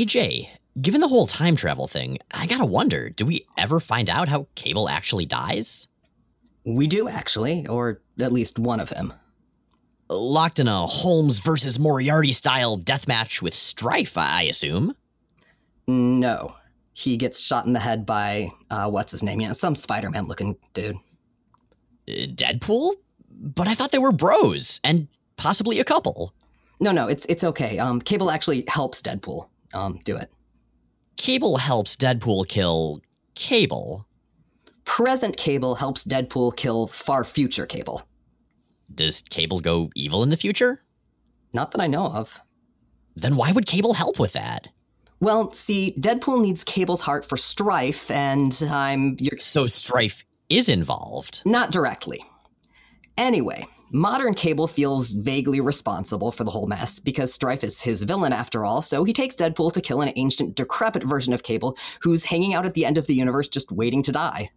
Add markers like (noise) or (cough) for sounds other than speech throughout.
Hey, Jay, given the whole time travel thing, I gotta wonder do we ever find out how Cable actually dies? We do, actually, or at least one of him. Locked in a Holmes versus Moriarty style deathmatch with Stryfe, I assume. No. He gets shot in the head by, uh, what's his name? Yeah, some Spider Man looking dude. Uh, Deadpool? But I thought they were bros, and possibly a couple. No, no, it's it's okay. Um, Cable actually helps Deadpool. Um, do it. Cable helps Deadpool kill Cable. Present Cable helps Deadpool kill far future Cable. Does Cable go evil in the future? Not that I know of. Then why would Cable help with that? Well, see, Deadpool needs Cable's heart for Stryfe, and I'm. You're, So Stryfe is involved. not directly. Anyway, modern Cable feels vaguely responsible for the whole mess because Stryfe is his villain after all, so he takes Deadpool to kill an ancient, decrepit version of Cable who's hanging out at the end of the universe just waiting to die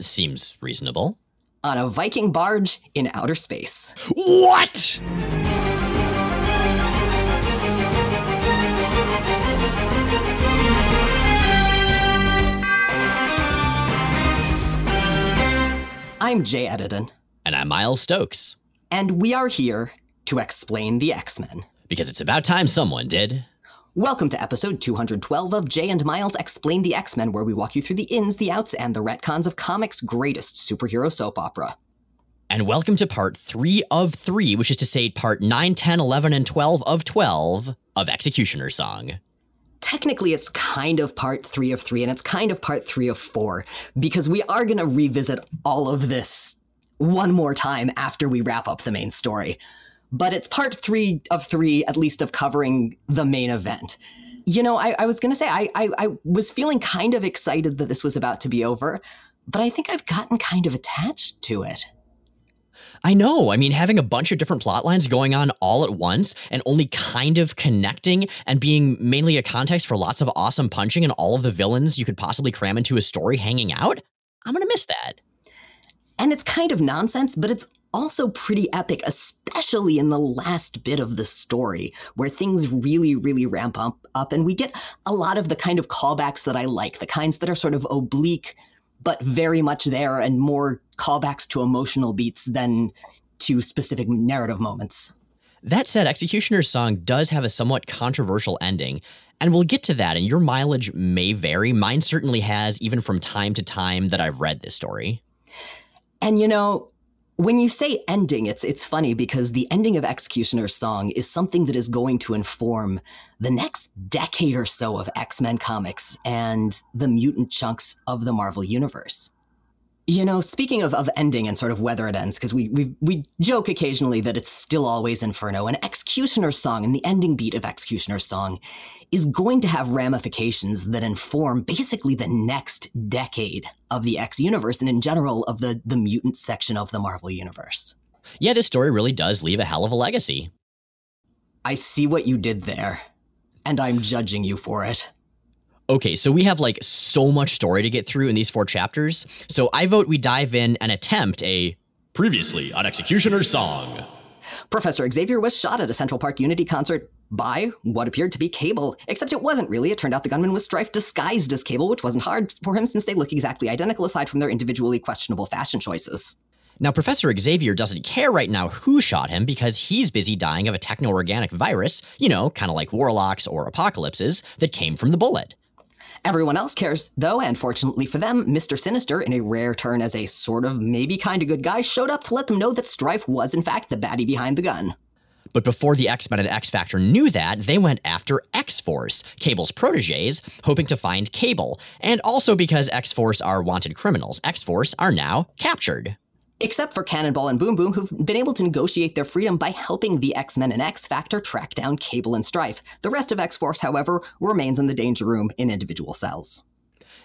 Seems reasonable. on a Viking barge in outer space. What? I'm Jay Edidin, And I'm Miles Stokes. And we are here to explain the X Men. Because it's about time someone did. Welcome to episode 212 of Jay and Miles X-Plain the X Men, where we walk you through the ins, the outs, and the retcons of comics' greatest superhero soap opera. And welcome to part 3 of 3, which is to say part 9, 10, 11, and 12 of 12 of X-Cutioner Song. Technically, it's kind of part three of three, and it's kind of part three of four, because we are going to revisit all of this one more time after we wrap up the main story. But it's part three of three, at least, of covering the main event. You know, I, I was going to say, I, I, I was feeling kind of excited that this was about to be over, but I think I've gotten kind of attached to it. I know. I mean, having a bunch of different plot lines going on all at once and only kind of connecting and being mainly a context for lots of awesome punching and all of the villains you could possibly cram into a story hanging out, I'm going to miss that. And it's kind of nonsense, but it's also pretty epic, especially in the last bit of the story, where things really, really ramp up, up. And we get a lot of the kind of callbacks that I like, the kinds that are sort of oblique, but very much there, and more callbacks to emotional beats than to specific narrative moments. That said, X-Cutioner's Song does have a somewhat controversial ending, and we'll get to that, and your mileage may vary. Mine certainly has, even from time to time that I've read this story. And you know, when you say ending, it's it's funny because the ending of X-Cutioner's Song is something that is going to inform the next decade or so of X-Men comics and the mutant chunks of the Marvel universe. You know, speaking of, of ending and sort of whether it ends, because we, we we joke occasionally that it's still always Inferno, and X-Cutioner's Song and the ending beat of X-Cutioner's Song is going to have ramifications that inform basically the next decade of the X universe and in general of the the mutant section of the Marvel universe. Yeah, this story really does leave a hell of a legacy. I see what you did there, and I'm judging you for it. Okay, so we have like so much story to get through in these four chapters. So I vote we dive in and attempt a previously on X-Cutioner's Song. Professor Xavier was shot at a Central Park Unity concert by what appeared to be Cable, except it wasn't really. It turned out the gunman was Stryfe disguised as Cable, which wasn't hard for him since they look exactly identical aside from their individually questionable fashion choices. Now, Professor Xavier doesn't care right now who shot him because he's busy dying of a techno organic virus, you know, kind of like warlocks or apocalypses, that came from the bullet. Everyone else cares, though, and fortunately for them, Mr. Sinister, in a rare turn as a sort of maybe kind of good guy, showed up to let them know that Stryfe was, in fact, the baddie behind the gun. But before the X Men and X Factor knew that, they went after X Force, Cable's proteges, hoping to find Cable. And also because X Force are wanted criminals, X Force are now captured. Except for Cannonball and Boom Boom, who've been able to negotiate their freedom by helping the X Men and X Factor track down Cable and Stryfe. The rest of X Force, however, remains in the Danger Room in individual cells.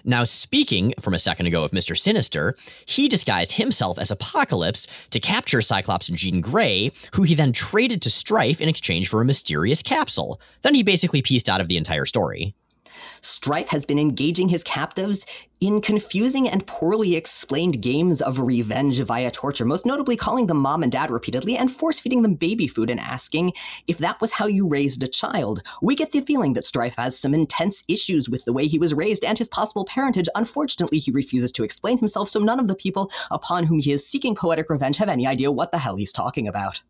Now, speaking from a second ago of Mr. Sinister, he disguised himself as Apocalypse to capture Cyclops and Jean Grey, who he then traded to Stryfe in exchange for a mysterious capsule. Then he basically pieced out of the entire story. Stryfe has been engaging his captives in confusing and poorly explained games of revenge via torture, most notably calling them mom and dad repeatedly and force feeding them baby food and asking if that was how you raised a child. We get the feeling that Stryfe has some intense issues with the way he was raised and his possible parentage. Unfortunately, he refuses to explain himself, so none of the people upon whom he is seeking poetic revenge have any idea what the hell he's talking about.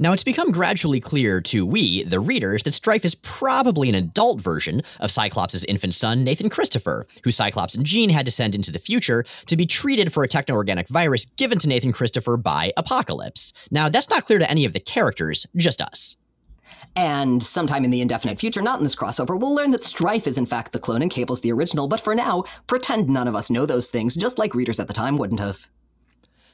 Now, it's become gradually clear to we, the readers, that Stryfe is probably an adult version of Cyclops' infant son, Nathan Christopher, who Cyclops and Jean had to send into the future to be treated for a techno-organic virus given to Nathan Christopher by Apocalypse. Now, that's not clear to any of the characters, just us. And sometime in the indefinite future, not in this crossover, we'll learn that Stryfe is in fact the clone and Cable's the original, but for now, pretend none of us know those things, just like readers at the time wouldn't have.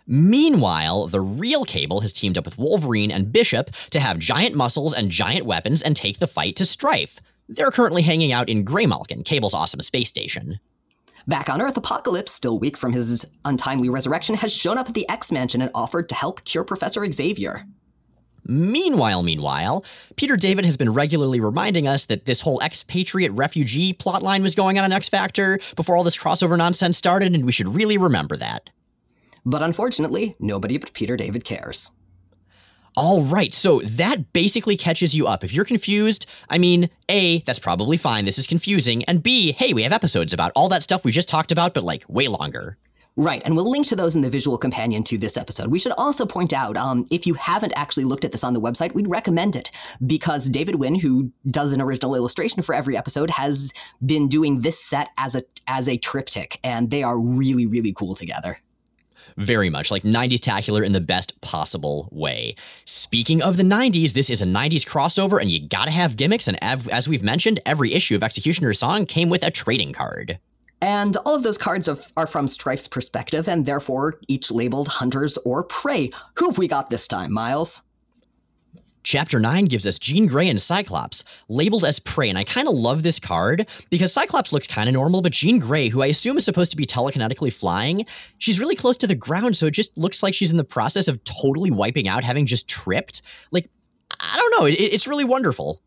Meanwhile, the real Cable has teamed up with Wolverine and Bishop to have giant muscles and giant weapons and take the fight to Stryfe. They're currently hanging out in Graymalkin, Cable's awesome space station. Back on Earth, Apocalypse, still weak from his untimely resurrection, has shown up at the X Mansion and offered to help cure Professor Xavier. Meanwhile, meanwhile, Peter David has been regularly reminding us that this whole expatriate refugee plotline was going on in X Factor before all this crossover nonsense started, and we should really remember that. But unfortunately, nobody but Peter David cares. All right, so that basically catches you up. If you're confused, I mean, A, that's probably fine, this is confusing, and B, hey, we have episodes about all that stuff we just talked about, but like way longer. Right, and we'll link to those in the visual companion to this episode. We should also point out, um, if you haven't actually looked at this on the website, we'd recommend it because David Wynn, who does an original illustration for every episode, has been doing this set as a as a triptych, and they are really, really cool together very much like 90s tacular in the best possible way. Speaking of the 90s, this is a 90s crossover and you gotta have gimmicks. And as we've mentioned, every issue of X-Cutioner's Song came with a trading card. And all of those cards are from Stryfe's perspective, and therefore each labeled hunters or prey. Who have we got this time, Miles? Chapter 9 gives us Jean Grey and Cyclops, labeled as prey, and I kind of love this card because Cyclops looks kind of normal, but Jean Grey, who I assume is supposed to be telekinetically flying, she's really close to the ground, so it just looks like she's in the process of totally wiping out, having just tripped. Like, I don't know, it, it's really wonderful.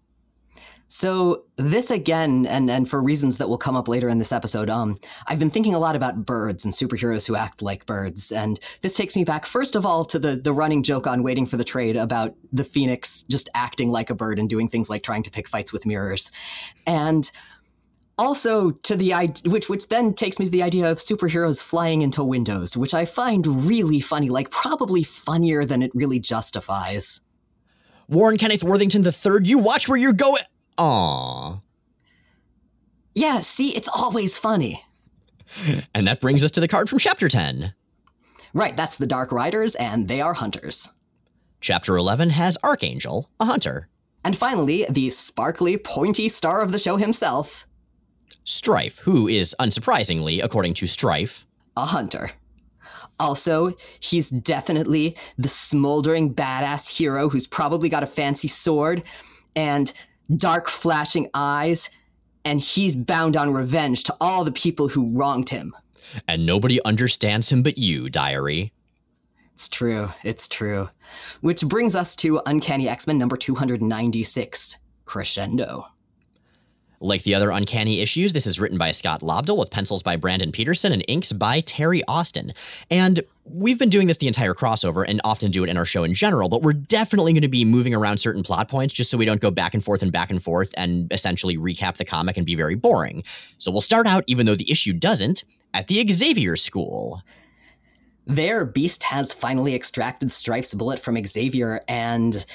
So this again, and and for reasons that will come up later in this episode, um, I've been thinking a lot about birds and superheroes who act like birds, and this takes me back first of all to the the running joke on Waiting for the Trade about the Phoenix just acting like a bird and doing things like trying to pick fights with mirrors, and also to the which which then takes me to the idea of superheroes flying into windows, which I find really funny, like probably funnier than it really justifies. Warren Kenneth Worthington III, you watch where you're going. Aww. Yeah, see, it's always funny. And that brings us to the card from Chapter 10. Right, that's the Dark Riders, and they are hunters. Chapter 11 has Archangel, a hunter. And finally, the sparkly, pointy star of the show himself Stryfe, who is, unsurprisingly, according to Stryfe, a hunter. Also, he's definitely the smoldering badass hero who's probably got a fancy sword and dark flashing eyes, and he's bound on revenge to all the people who wronged him. And nobody understands him but you, Diary. It's true. It's true. Which brings us to Uncanny X Men number 296 Crescendo. Like the other Uncanny issues, this is written by Scott Lobdell with pencils by Brandon Peterson and inks by Terry Austin. And we've been doing this the entire crossover and often do it in our show in general, but we're definitely going to be moving around certain plot points just so we don't go back and forth and back and forth and essentially recap the comic and be very boring. So we'll start out, even though the issue doesn't, at the Xavier School. There, Beast has finally extracted Stryfe's bullet from Xavier and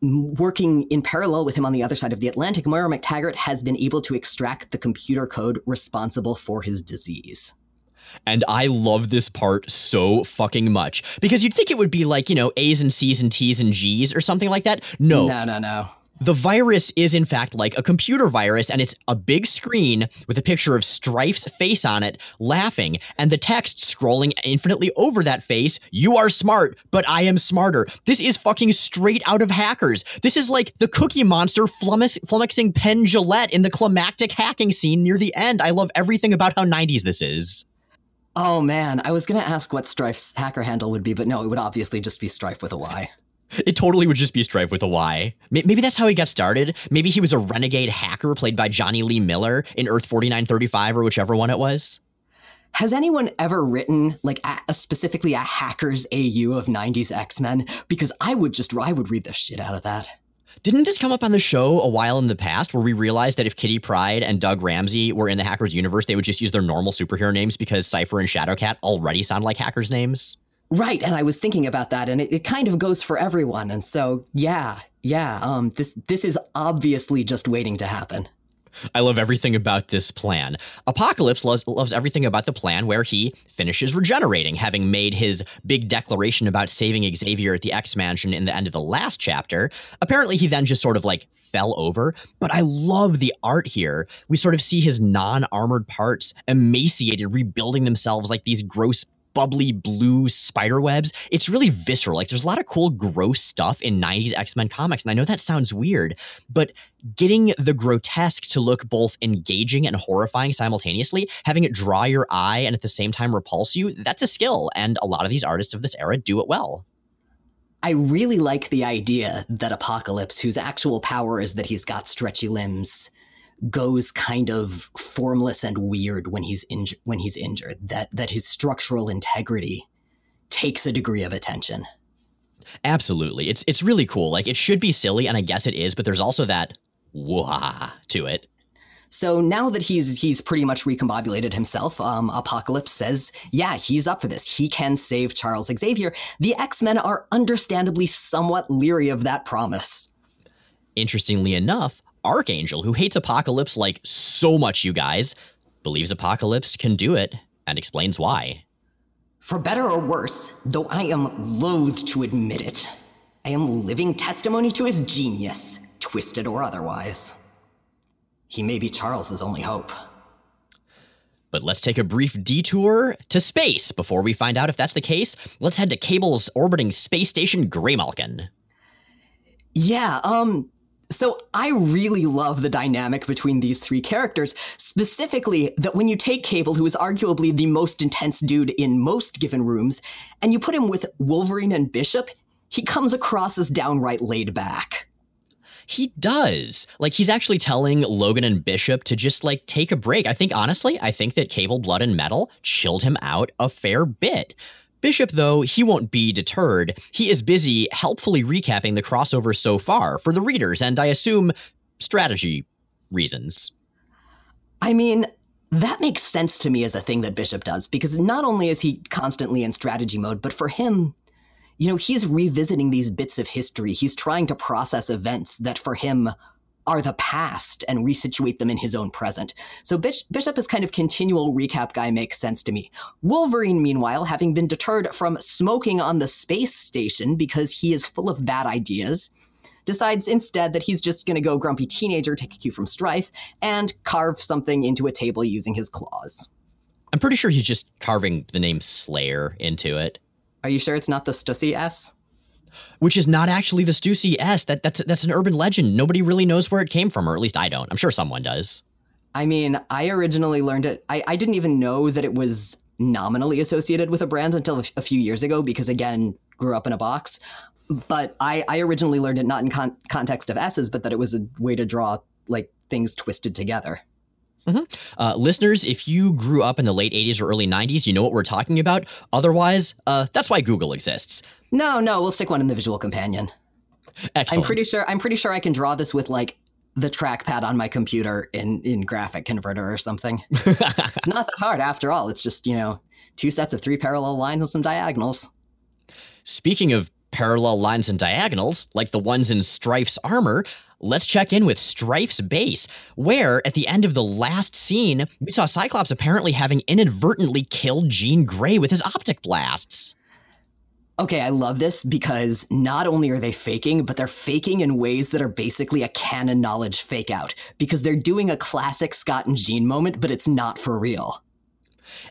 working in parallel with him on the other side of the Atlantic, Moira MacTaggert has been able to extract the computer code responsible for his disease. And I love this part so fucking much because you'd think it would be like, you know, A's and C's and T's and G's or something like that. No. No, no, no. The virus is, in fact, like a computer virus, and it's a big screen with a picture of Stryfe's face on it, laughing, and the text scrolling infinitely over that face You are smart, but I am smarter. This is fucking straight out of hackers. This is like the cookie monster flummox- flummoxing Penn Jillette in the climactic hacking scene near the end. I love everything about how 90s this is. Oh man, I was gonna ask what Stryfe's hacker handle would be, but no, it would obviously just be Strife with a Y. It totally would just be Strife with a Y. Maybe that's how he got started. Maybe he was a renegade hacker played by Jonny Lee Miller in Earth 4935 or whichever one it was. Has anyone ever written like a, a specifically a hackers AU of 90s X-Men? Because I would just I would read the shit out of that. Didn't this come up on the show a while in the past where we realized that if Kitty Pryde and Doug Ramsey were in the Hackers universe, they would just use their normal superhero names because Cypher and Shadowcat already sound like hackers' names? Right, and I was thinking about that, and it, it kind of goes for everyone. And so, yeah, yeah, um, this this is obviously just waiting to happen. I love everything about this plan. Apocalypse loves, loves everything about the plan where he finishes regenerating, having made his big declaration about saving Xavier at the X Mansion in the end of the last chapter. Apparently, he then just sort of like fell over. But I love the art here. We sort of see his non armored parts emaciated, rebuilding themselves like these gross bubbly blue spider webs. It's really visceral. Like there's a lot of cool, gross stuff in 90s X Men comics. And I know that sounds weird, but getting the grotesque to look both engaging and horrifying simultaneously, having it draw your eye and at the same time repulse you, that's a skill. And a lot of these artists of this era do it well. I really like the idea that Apocalypse, whose actual power is that he's got stretchy limbs, goes kind of formless and weird when he's injured when he's injured that that his structural integrity takes a degree of attention absolutely it's it's really cool like it should be silly and i guess it is but there's also that wah to it so now that he's he's pretty much recombobulated himself, um, Apocalypse says, yeah, he's up for this. He can save Charles Xavier. The X Men are understandably somewhat leery of that promise. Interestingly enough, Archangel, who hates Apocalypse like so much, you guys, believes Apocalypse can do it and explains why. For better or worse, though I am loath to admit it, I am living testimony to his genius, twisted or otherwise. He may be Charles's only hope. But let's take a brief detour to space before we find out if that's the case. Let's head to Cable's orbiting space station Graymalkin. Yeah, um, so I really love the dynamic between these three characters, specifically that when you take Cable, who is arguably the most intense dude in most given rooms, and you put him with Wolverine and Bishop, he comes across as downright laid back. He does. Like he's actually telling Logan and Bishop to just like take a break. I think honestly, I think that Cable Blood and Metal chilled him out a fair bit. Bishop, though, he won't be deterred. He is busy helpfully recapping the crossover so far for the readers, and I assume strategy reasons. I mean, that makes sense to me as a thing that Bishop does, because not only is he constantly in strategy mode, but for him, you know, he's revisiting these bits of history. He's trying to process events that for him are the past and resituate them in his own present. So Bishop as kind of continual recap guy makes sense to me. Wolverine, meanwhile, having been deterred from smoking on the space station because he is full of bad ideas, decides instead that he's just going to go grumpy teenager, take a cue from Stryfe, and carve something into a table using his claws. I'm pretty sure he's just carving the name Slayer into it. Are you sure it's not the Stussy S? Which is not actually the Stussy S. That that's that's an urban legend. Nobody really knows where it came from, or at least I don't. I'm sure someone does. I mean, I originally learned it. I, I didn't even know that it was nominally associated with a brand until a, few years ago because again, grew up in a box. But I, I originally learned it not in con- context of S's, but that it was a way to draw like things twisted together. Mm-hmm. Uh, listeners, if you grew up in the late 80s or early 90s, you know what we're talking about. Otherwise, uh, that's why Google exists. No, no, we'll stick one in the visual companion. Excellent. I'm pretty sure. I'm pretty sure I can draw this with like the trackpad on my computer in in graphic converter or something. (laughs) it's not that hard after all. It's just you know two sets of three parallel lines and some diagonals. Speaking of parallel lines and diagonals, like the ones in Stryfe's armor, let's check in with Stryfe's base, where at the end of the last scene, we saw Cyclops apparently having inadvertently killed Jean Grey with his optic blasts. Okay, I love this because not only are they faking, but they're faking in ways that are basically a canon knowledge fake out because they're doing a classic Scott and Jean moment, but it's not for real.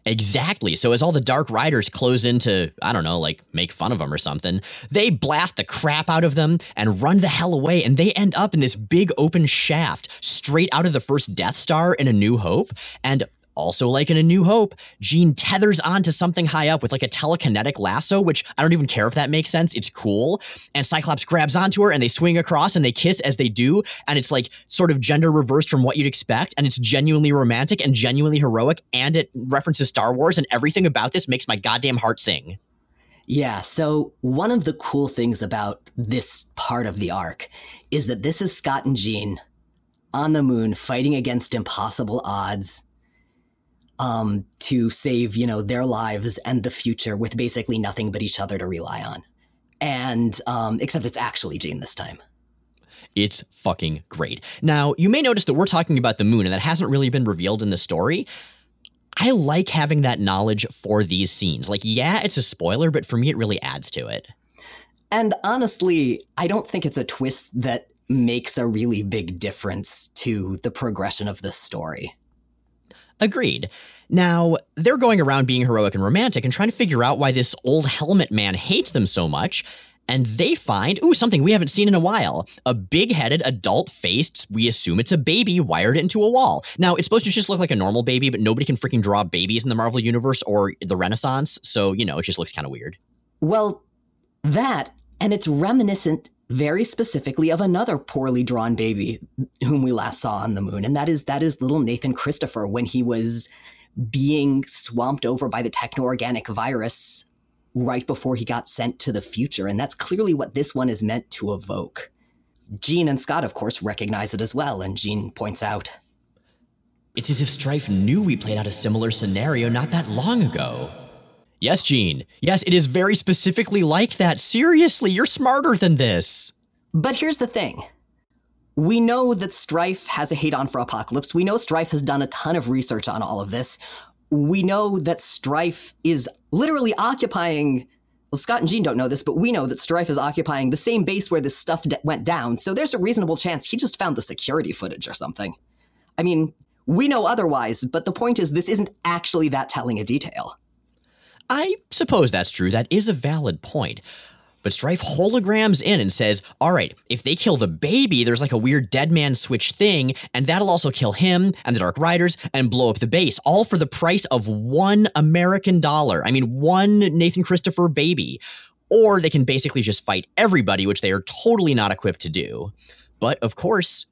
Exactly. So as all the Dark Riders close in to, I don't know, like make fun of them or something, they blast the crap out of them and run the hell away. And they end up in this big open shaft straight out of the first Death Star in A New Hope. And Also, like in A New Hope, Jean tethers onto something high up with like a telekinetic lasso, which I don't even care if that makes sense. It's cool. And Cyclops grabs onto her and they swing across and they kiss as they do. And it's like sort of gender reversed from what you'd expect. And it's genuinely romantic and genuinely heroic. And it references Star Wars. And everything about this makes my goddamn heart sing. Yeah, so one of the cool things about this part of the arc is that this is Scott and Jean on the moon fighting against impossible odds um, to save, you know, their lives and the future with basically nothing but each other to rely on. And um, except it's actually Jean this time. It's fucking great. Now, you may notice that we're talking about the moon, and that hasn't really been revealed in the story. I like having that knowledge for these scenes. Like, yeah, it's a spoiler, but for me, it really adds to it. And honestly, I don't think it's a twist that makes a really big difference to the progression of the story. Agreed. Now, they're going around being heroic and romantic and trying to figure out why this old helmet man hates them so much. And they find, ooh, something we haven't seen in a while. A big headed, adult faced, we assume it's a baby, wired into a wall. Now, it's supposed to just look like a normal baby, but nobody can freaking draw babies in the Marvel Universe or the Renaissance. So, you know, it just looks kind of weird. Well, that, and it's reminiscent very specifically of another poorly drawn baby whom we last saw on the moon, and that is that is little Nathan Christopher when he was being swamped over by the techno-organic virus right before he got sent to the future, and that's clearly what this one is meant to evoke. Jean and Scott, of course, recognize it as well, and Jean points out. It's as if Stryfe knew we played out a similar scenario not that long ago. Yes, Jean. Yes, it is very specifically like that. Seriously, you're smarter than this. But here's the thing. We know that Stryfe has a hate on for Apocalypse. We know Stryfe has done a ton of research on all of this. We know that Stryfe is literally occupying. Well, Scott and Jean don't know this, but we know that Stryfe is occupying the same base where this stuff d- went down. So there's a reasonable chance he just found the security footage or something. I mean, we know otherwise, but the point is, this isn't actually that telling a detail. I suppose that's true. That is a valid point. But Stryfe holograms in and says, all right, if they kill the baby, there's like a weird dead man switch thing, and that'll also kill him and the Dark Riders and blow up the base, all for the price of one American dollar. I mean, one Nathan Christopher baby. Or they can basically just fight everybody, which they are totally not equipped to do. But of course,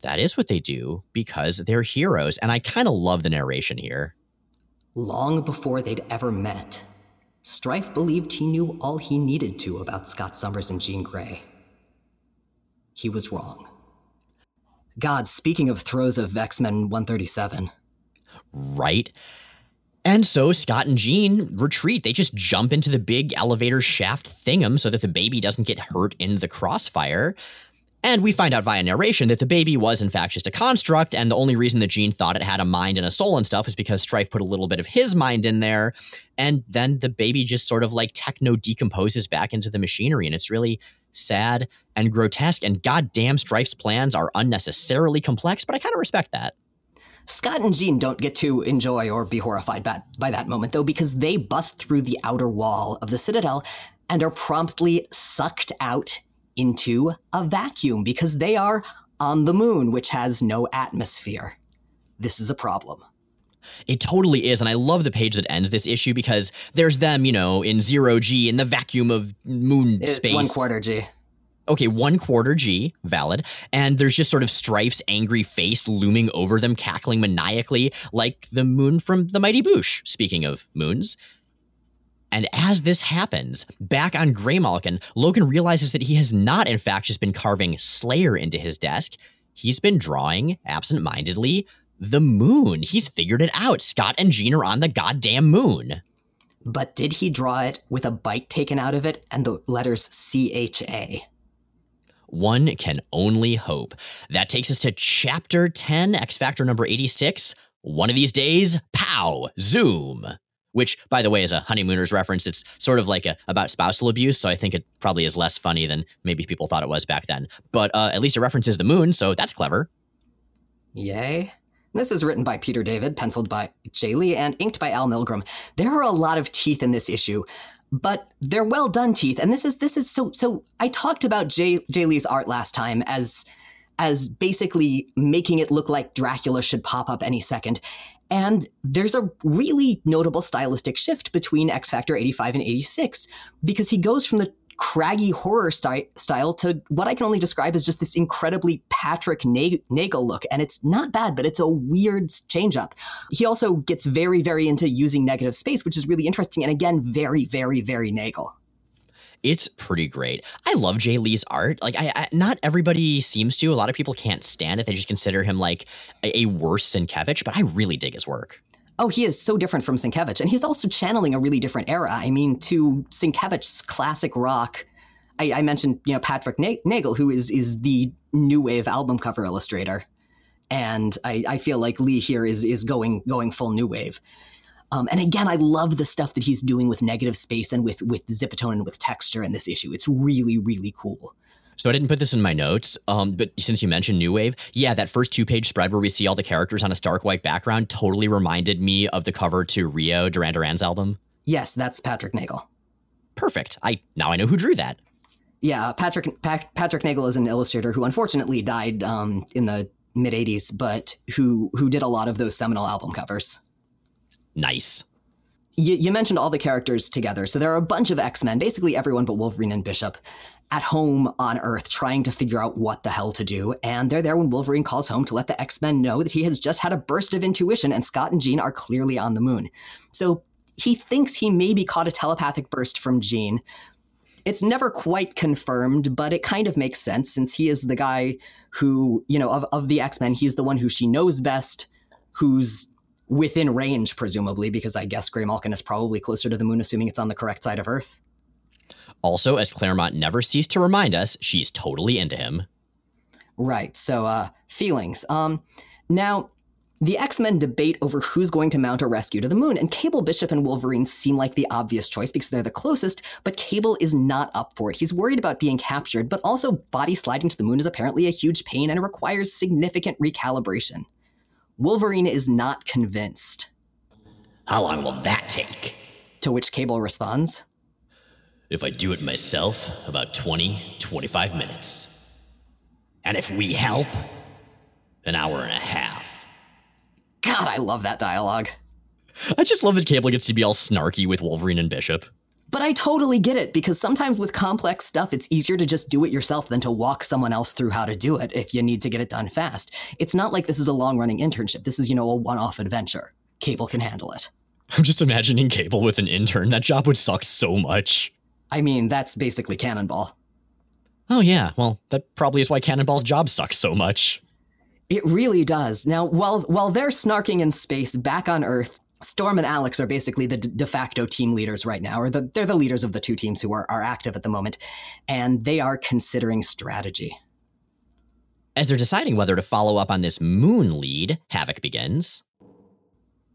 that is what they do because they're heroes. And I kind of love the narration here. Long before they'd ever met, Stryfe believed he knew all he needed to about Scott Summers and Jean Grey. He was wrong. God, speaking of throes of X Men 137. Right? And so Scott and Jean retreat. They just jump into the big elevator shaft thingum so that the baby doesn't get hurt in the crossfire. And we find out via narration that the baby was in fact just a construct, and the only reason that Jean thought it had a mind and a soul and stuff was because Stryfe put a little bit of his mind in there, and then the baby just sort of like techno decomposes back into the machinery, and it's really sad and grotesque. And goddamn, Stryfe's plans are unnecessarily complex, but I kind of respect that. Scott and Jean don't get to enjoy or be horrified by, by that moment, though, because they bust through the outer wall of the Citadel and are promptly sucked out into a vacuum because they are on the moon, which has no atmosphere. This is a problem. It totally is. And I love the page that ends this issue because there's them, you know, in zero G in the vacuum of moon it's space. One quarter G. Okay, one quarter G, valid. And there's just sort of Stryfe's angry face looming over them, cackling maniacally, like the moon from the Mighty Boosh, speaking of moons. And as this happens, back on Graymalkin, Logan realizes that he has not, in fact, just been carving Slayer into his desk. He's been drawing, absent mindedly, the moon. He's figured it out. Scott and Jean are on the goddamn moon. But did he draw it with a bite taken out of it and the letters CHA? One can only hope. That takes us to chapter 10, X Factor number 86. One of these days, pow, zoom which by the way is a honeymooners reference. It's sort of like a, about spousal abuse so i think it probably is less funny than maybe people thought it was back then. But uh, at least it references the moon so that's clever. Yay. This is written by peter david penciled by Jae Lee and inked by Al Milgrom. There are a lot of teeth in this issue but they're well done teeth and this is this is so so i talked about Jae, Jae Lee's art last time as as basically making it look like Dracula should pop up any second. And there's a really notable stylistic shift between X Factor 85 and 86 because he goes from the craggy horror sty- style to what I can only describe as just this incredibly Patrick Nagel look. And it's not bad, but it's a weird change up. He also gets very, very into using negative space, which is really interesting. And again, very, very, very Nagel. It's pretty great. I love Jae Lee's art. Like, I, I, not everybody seems to. A lot of people can't stand it. They just consider him like a, a worse Sienkiewicz, but I really dig his work. Oh, he is so different from Sienkiewicz. And he's also channeling a really different era. I mean, to Sienkiewicz's classic rock, I, I mentioned, you know, Patrick Nagel, who is is the new wave album cover illustrator. And I, I feel like Lee here is is going going full new wave. Um, and again, I love the stuff that he's doing with negative space and with with Zipatone and with texture in this issue. It's really, really cool. So I didn't put this in my notes, um, but since you mentioned New Wave, yeah, that first two-page spread where we see all the characters on a stark white background totally reminded me of the cover to Rio Duran Duran's album. Yes, that's Patrick Nagel. Perfect. I now I know who drew that. Yeah, Patrick pa- Patrick Nagel is an illustrator who unfortunately died um, in the mid '80s, but who who did a lot of those seminal album covers. Nice. You, you mentioned all the characters together, so there are a bunch of X Men, basically everyone but Wolverine and Bishop, at home on Earth trying to figure out what the hell to do. And they're there when Wolverine calls home to let the X Men know that he has just had a burst of intuition and Scott and Jean are clearly on the moon. So he thinks he maybe caught a telepathic burst from Jean. It's never quite confirmed, but it kind of makes sense since he is the guy who, you know, of, of the X Men, he's the one who she knows best, who's within range, presumably, because I guess Graymalkin is probably closer to the moon, assuming it's on the correct side of Earth. Also, as Claremont never ceased to remind us, she's totally into him. Right. So, uh, feelings. Um, now, the X Men debate over who's going to mount a rescue to the moon, and Cable, Bishop, and Wolverine seem like the obvious choice because they're the closest, but Cable is not up for it. He's worried about being captured, but also body sliding to the moon is apparently a huge pain and requires significant recalibration. Wolverine is not convinced. How long will that take? To which Cable responds, if I do it myself, about 20, 25 minutes. And if we help, an hour and a half. God, I love that dialogue. I just love that Cable gets to be all snarky with Wolverine and Bishop. But I totally get it because sometimes with complex stuff, it's easier to just do it yourself than to walk someone else through how to do it if you need to get it done fast. It's not like this is a long running internship. This is, you know, a one off adventure. Cable can handle it. I'm just imagining Cable with an intern. That job would suck so much. I mean, that's basically Cannonball. Oh, yeah. Well, that probably is why Cannonball's job sucks so much. It really does. Now, while while they're snarking in space back on Earth, Storm and Alex are basically the de facto team leaders right now, or the, they're the leaders of the two teams who are, are active at the moment, and they are considering strategy. As they're deciding whether to follow up on this moon lead, Havoc begins.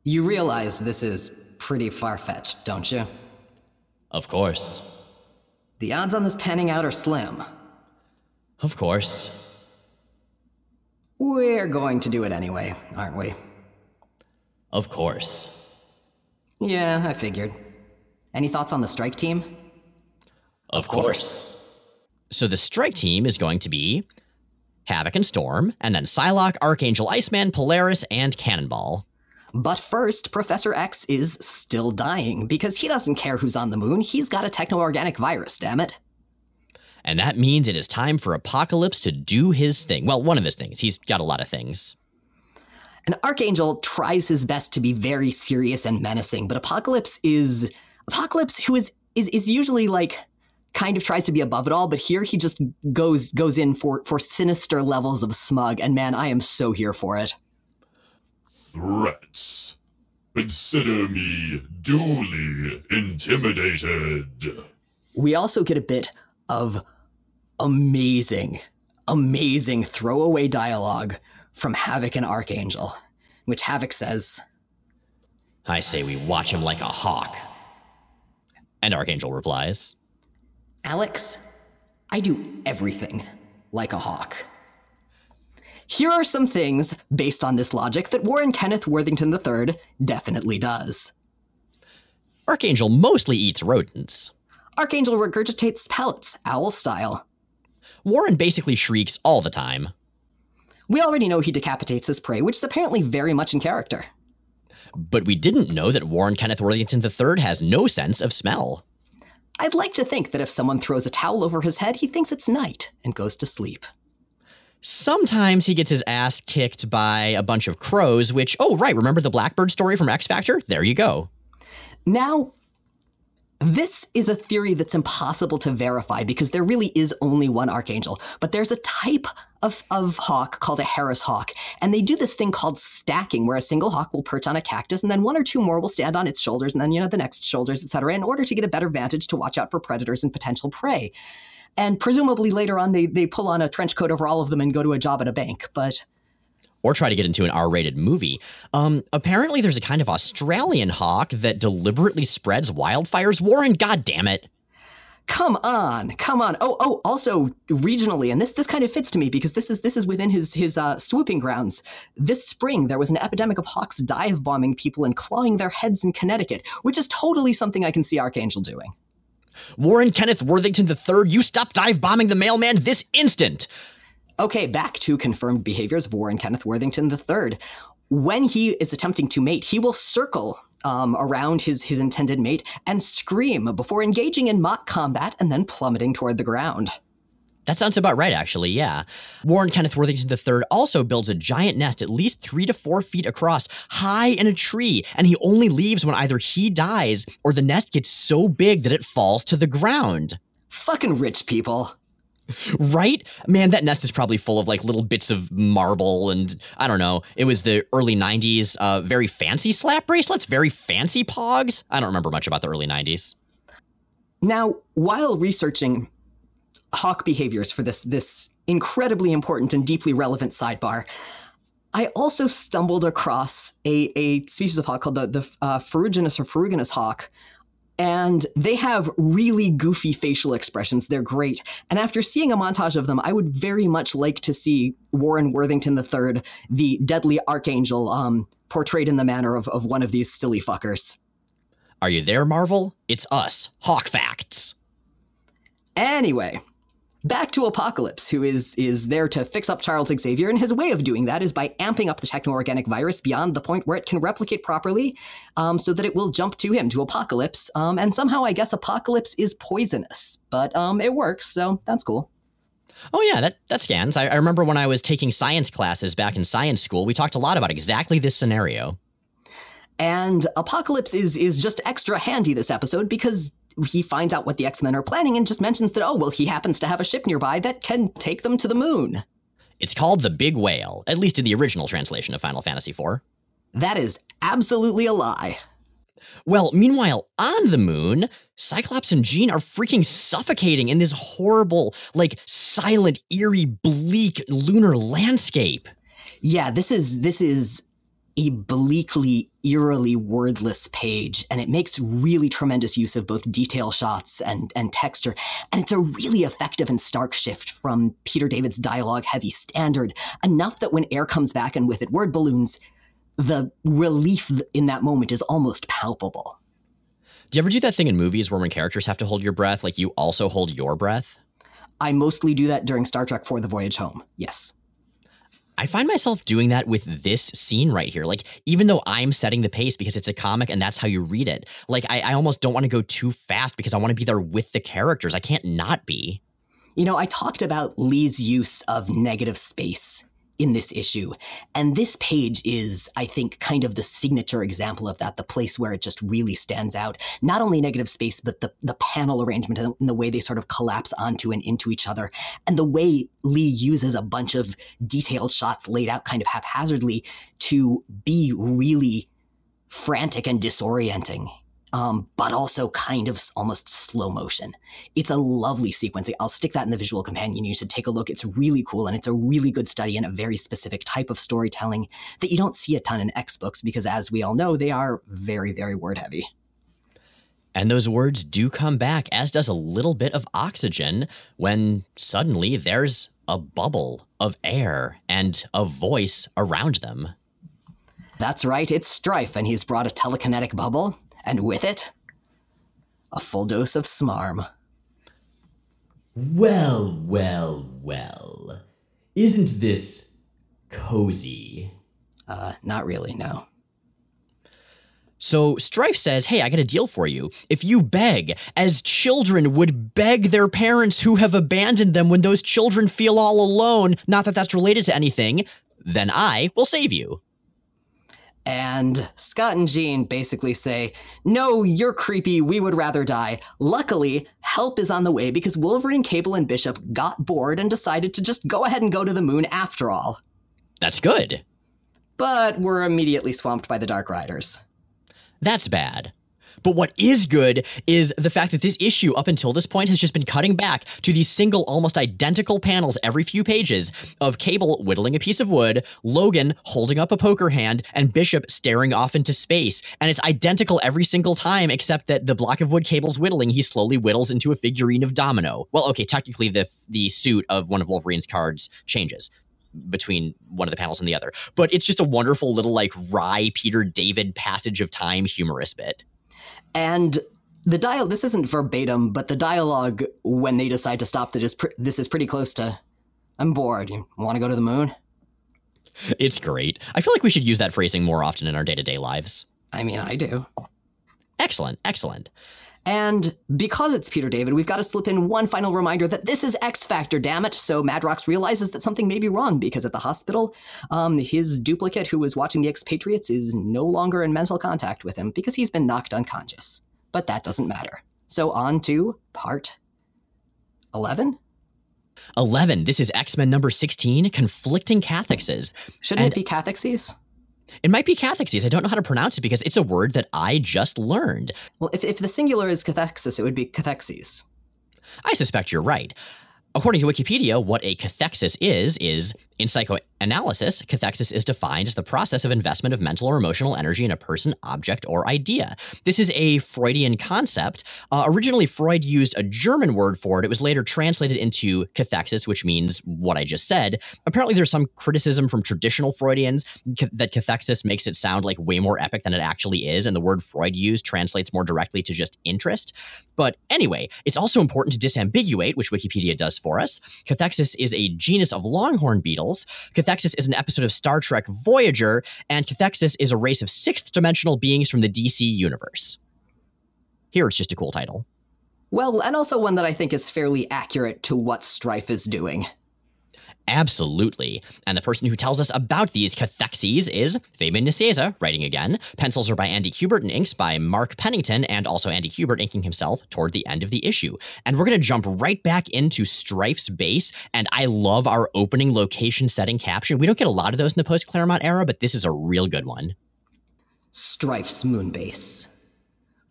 You realize this is pretty far fetched, don't you? Of course. The odds on this panning out are slim. Of course. We're going to do it anyway, aren't we? Of course. Yeah, I figured. Any thoughts on the strike team? Of course. So the strike team is going to be Havoc and Storm, and then Psylocke, Archangel, Iceman, Polaris, and Cannonball. But first, Professor X is still dying because he doesn't care who's on the moon. He's got a techno organic virus, damn it. And that means it is time for Apocalypse to do his thing. Well, one of his things. He's got a lot of things. And Archangel tries his best to be very serious and menacing, but Apocalypse is Apocalypse who is is is usually like kind of tries to be above it all, but here he just goes goes in for for sinister levels of smug and man, I am so here for it threats. Consider me duly intimidated. We also get a bit of amazing, amazing throwaway dialogue from Havoc and Archangel, which Havoc says, I say we watch him like a hawk. And Archangel replies, Alex, I do everything like a hawk. Here are some things, based on this logic, that Warren Kenneth Worthington III definitely does. Archangel mostly eats rodents. Archangel regurgitates pellets, owl style. Warren basically shrieks all the time. We already know he decapitates his prey, which is apparently very much in character. But we didn't know that Warren Kenneth Worthington III has no sense of smell. I'd like to think that if someone throws a towel over his head, he thinks it's night and goes to sleep. Sometimes he gets his ass kicked by a bunch of crows, which, oh, right, remember the Blackbird story from X Factor? There you go. Now, this is a theory that's impossible to verify because there really is only one archangel, but there's a type of, of hawk called a Harris hawk, and they do this thing called stacking, where a single hawk will perch on a cactus, and then one or two more will stand on its shoulders, and then you know the next shoulders, etc., in order to get a better vantage to watch out for predators and potential prey. And presumably later on, they they pull on a trench coat over all of them and go to a job at a bank, but or try to get into an R-rated movie. Um, apparently, there's a kind of Australian hawk that deliberately spreads wildfires. Warren, God damn it! Come on, come on. Oh, oh. Also, regionally, and this this kind of fits to me because this is this is within his his uh, swooping grounds. This spring, there was an epidemic of hawks dive bombing people and clawing their heads in Connecticut, which is totally something I can see Archangel doing. Warren Kenneth Worthington III, you stop dive bombing the mailman this instant. Okay, back to confirmed behaviors of Warren Kenneth Worthington III. When he is attempting to mate, he will circle um, around his, his intended mate and scream before engaging in mock combat and then plummeting toward the ground. That sounds about right, actually, yeah. Warren Kenneth Worthington III also builds a giant nest at least three to four feet across, high in a tree, and he only leaves when either he dies or the nest gets so big that it falls to the ground. Fucking rich people. Right? Man, that nest is probably full of like little bits of marble and I don't know. It was the early 90s, uh, very fancy slap bracelets, very fancy pogs. I don't remember much about the early 90s. Now, while researching hawk behaviors for this, this incredibly important and deeply relevant sidebar, I also stumbled across a, a species of hawk called the, the uh, ferruginous or ferruginous hawk, and they have really goofy facial expressions. They're great. And after seeing a montage of them, I would very much like to see Warren Worthington III, the deadly archangel, um, portrayed in the manner of, of one of these silly fuckers. Are you there, Marvel? It's us, Hawk Facts. Anyway, back to Apocalypse, who is is there to fix up Charles Xavier, and his way of doing that is by amping up the techno-organic virus beyond the point where it can replicate properly, um, so that it will jump to him to Apocalypse. Um, and somehow, I guess Apocalypse is poisonous, but um, it works, so that's cool. Oh yeah, that that scans. I, I remember when I was taking science classes back in science school, we talked a lot about exactly this scenario. And Apocalypse is is just extra handy this episode because he finds out what the X Men are planning and just mentions that, oh, well, he happens to have a ship nearby that can take them to the moon. It's called the Big Whale, at least in the original translation of Final Fantasy IV. That is absolutely a lie. Well, meanwhile, on the moon, Cyclops and Jean are freaking suffocating in this horrible, like silent, eerie, bleak lunar landscape. Yeah, this is this is a bleakly, eerily wordless page, and it makes really tremendous use of both detail shots and, and texture. And it's a really effective and stark shift from Peter David's dialogue heavy standard, enough that when air comes back and with it word balloons, the relief in that moment is almost palpable. Do you ever do that thing in movies where when characters have to hold your breath, like you also hold your breath? I mostly do that during Star Trek for the Voyage Home, yes. I find myself doing that with this scene right here. Like, even though I'm setting the pace because it's a comic and that's how you read it, like, I, I almost don't want to go too fast because I want to be there with the characters. I can't not be. You know, I talked about Lee's use of negative space in this issue. And this page is, I think, kind of the signature example of that, the place where it just really stands out. Not only negative space, but the, the panel arrangement and the way they sort of collapse onto and into each other. And the way Lee uses a bunch of detailed shots laid out kind of haphazardly to be really frantic and disorienting um, but also kind of almost slow motion. It's a lovely sequence. I'll stick that in the visual companion. You should take a look. It's really cool, and it's a really good study in a very specific type of storytelling that you don't see a ton in X books because, as we all know, they are very, very word heavy. And those words do come back, as does a little bit of oxygen, when suddenly there's a bubble of air and a voice around them. That's right, it's Strife, and he's brought a telekinetic bubble and with it, a full dose of smarm. Well, well, well. Isn't this cozy. Uh, not really, no. So Stryfe says, Hey, I got a deal for you. If you beg, as children would beg their parents who have abandoned them when those children feel all alone, not that that's related to anything, then I will save you. And Scott and Jean basically say, No, you're creepy. We would rather die. Luckily, help is on the way because Wolverine, Cable, and Bishop got bored and decided to just go ahead and go to the moon after all. That's good. But we're immediately swamped by the Dark Riders. That's bad. But what is good is the fact that this issue, up until this point, has just been cutting back to these single, almost identical panels every few pages of Cable whittling a piece of wood, Logan holding up a poker hand, and Bishop staring off into space. And it's identical every single time, except that the block of wood Cable's whittling, he slowly whittles into a figurine of Domino. Well, okay, technically the the suit of one of Wolverine's cards changes between one of the panels and the other. But it's just a wonderful little like wry Peter David passage of time humorous bit. And the dial this isn't verbatim, but the dialogue when they decide to stop that is pr- this is pretty close to I'm bored. You want to go to the moon? It's great. I feel like we should use that phrasing more often in our day-to-day lives. I mean, I do. Excellent, excellent. And because it's Peter David, we've got to slip in one final reminder that this is X Factor, damn it. So Madrox realizes that something may be wrong because at the hospital, um, his duplicate who was watching the expatriates is no longer in mental contact with him because he's been knocked unconscious. But that doesn't matter. So on to part 11? 11. This is X Men number 16, Conflicting Cathexes. Shouldn't And- it be Cathexes? It might be cathexes. I don't know how to pronounce it because it's a word that I just learned. Well, if, if the singular is cathexis, it would be cathexes. I suspect you're right. According to Wikipedia, what a cathexis is, is in psychoanalysis, cathexis is defined as the process of investment of mental or emotional energy in a person, object, or idea. This is a Freudian concept. Uh, originally, Freud used a German word for it. It was later translated into cathexis, which means what I just said. Apparently, there's some criticism from traditional Freudians that cathexis makes it sound like way more epic than it actually is, and the word Freud used translates more directly to just interest. But anyway, it's also important to disambiguate, which Wikipedia does for us. Cathexis is a genus of longhorn beetles. Cathexis is an episode of Star Trek Voyager, and Cathexis is a race of sixth dimensional beings from the DC universe. Here it's just a cool title. Well, and also one that I think is fairly accurate to what Stryfe is doing. Absolutely. And the person who tells us about these cathexes is Fabian Nicieza, writing again. Pencils are by Andy Kubert and inks by Mark Pennington, and also Andy Kubert inking himself toward the end of the issue. And we're going to jump right back into Stryfe's base. And I love our opening location setting caption. We don't get a lot of those in the post Claremont era, but this is a real good one. Stryfe's moonbase.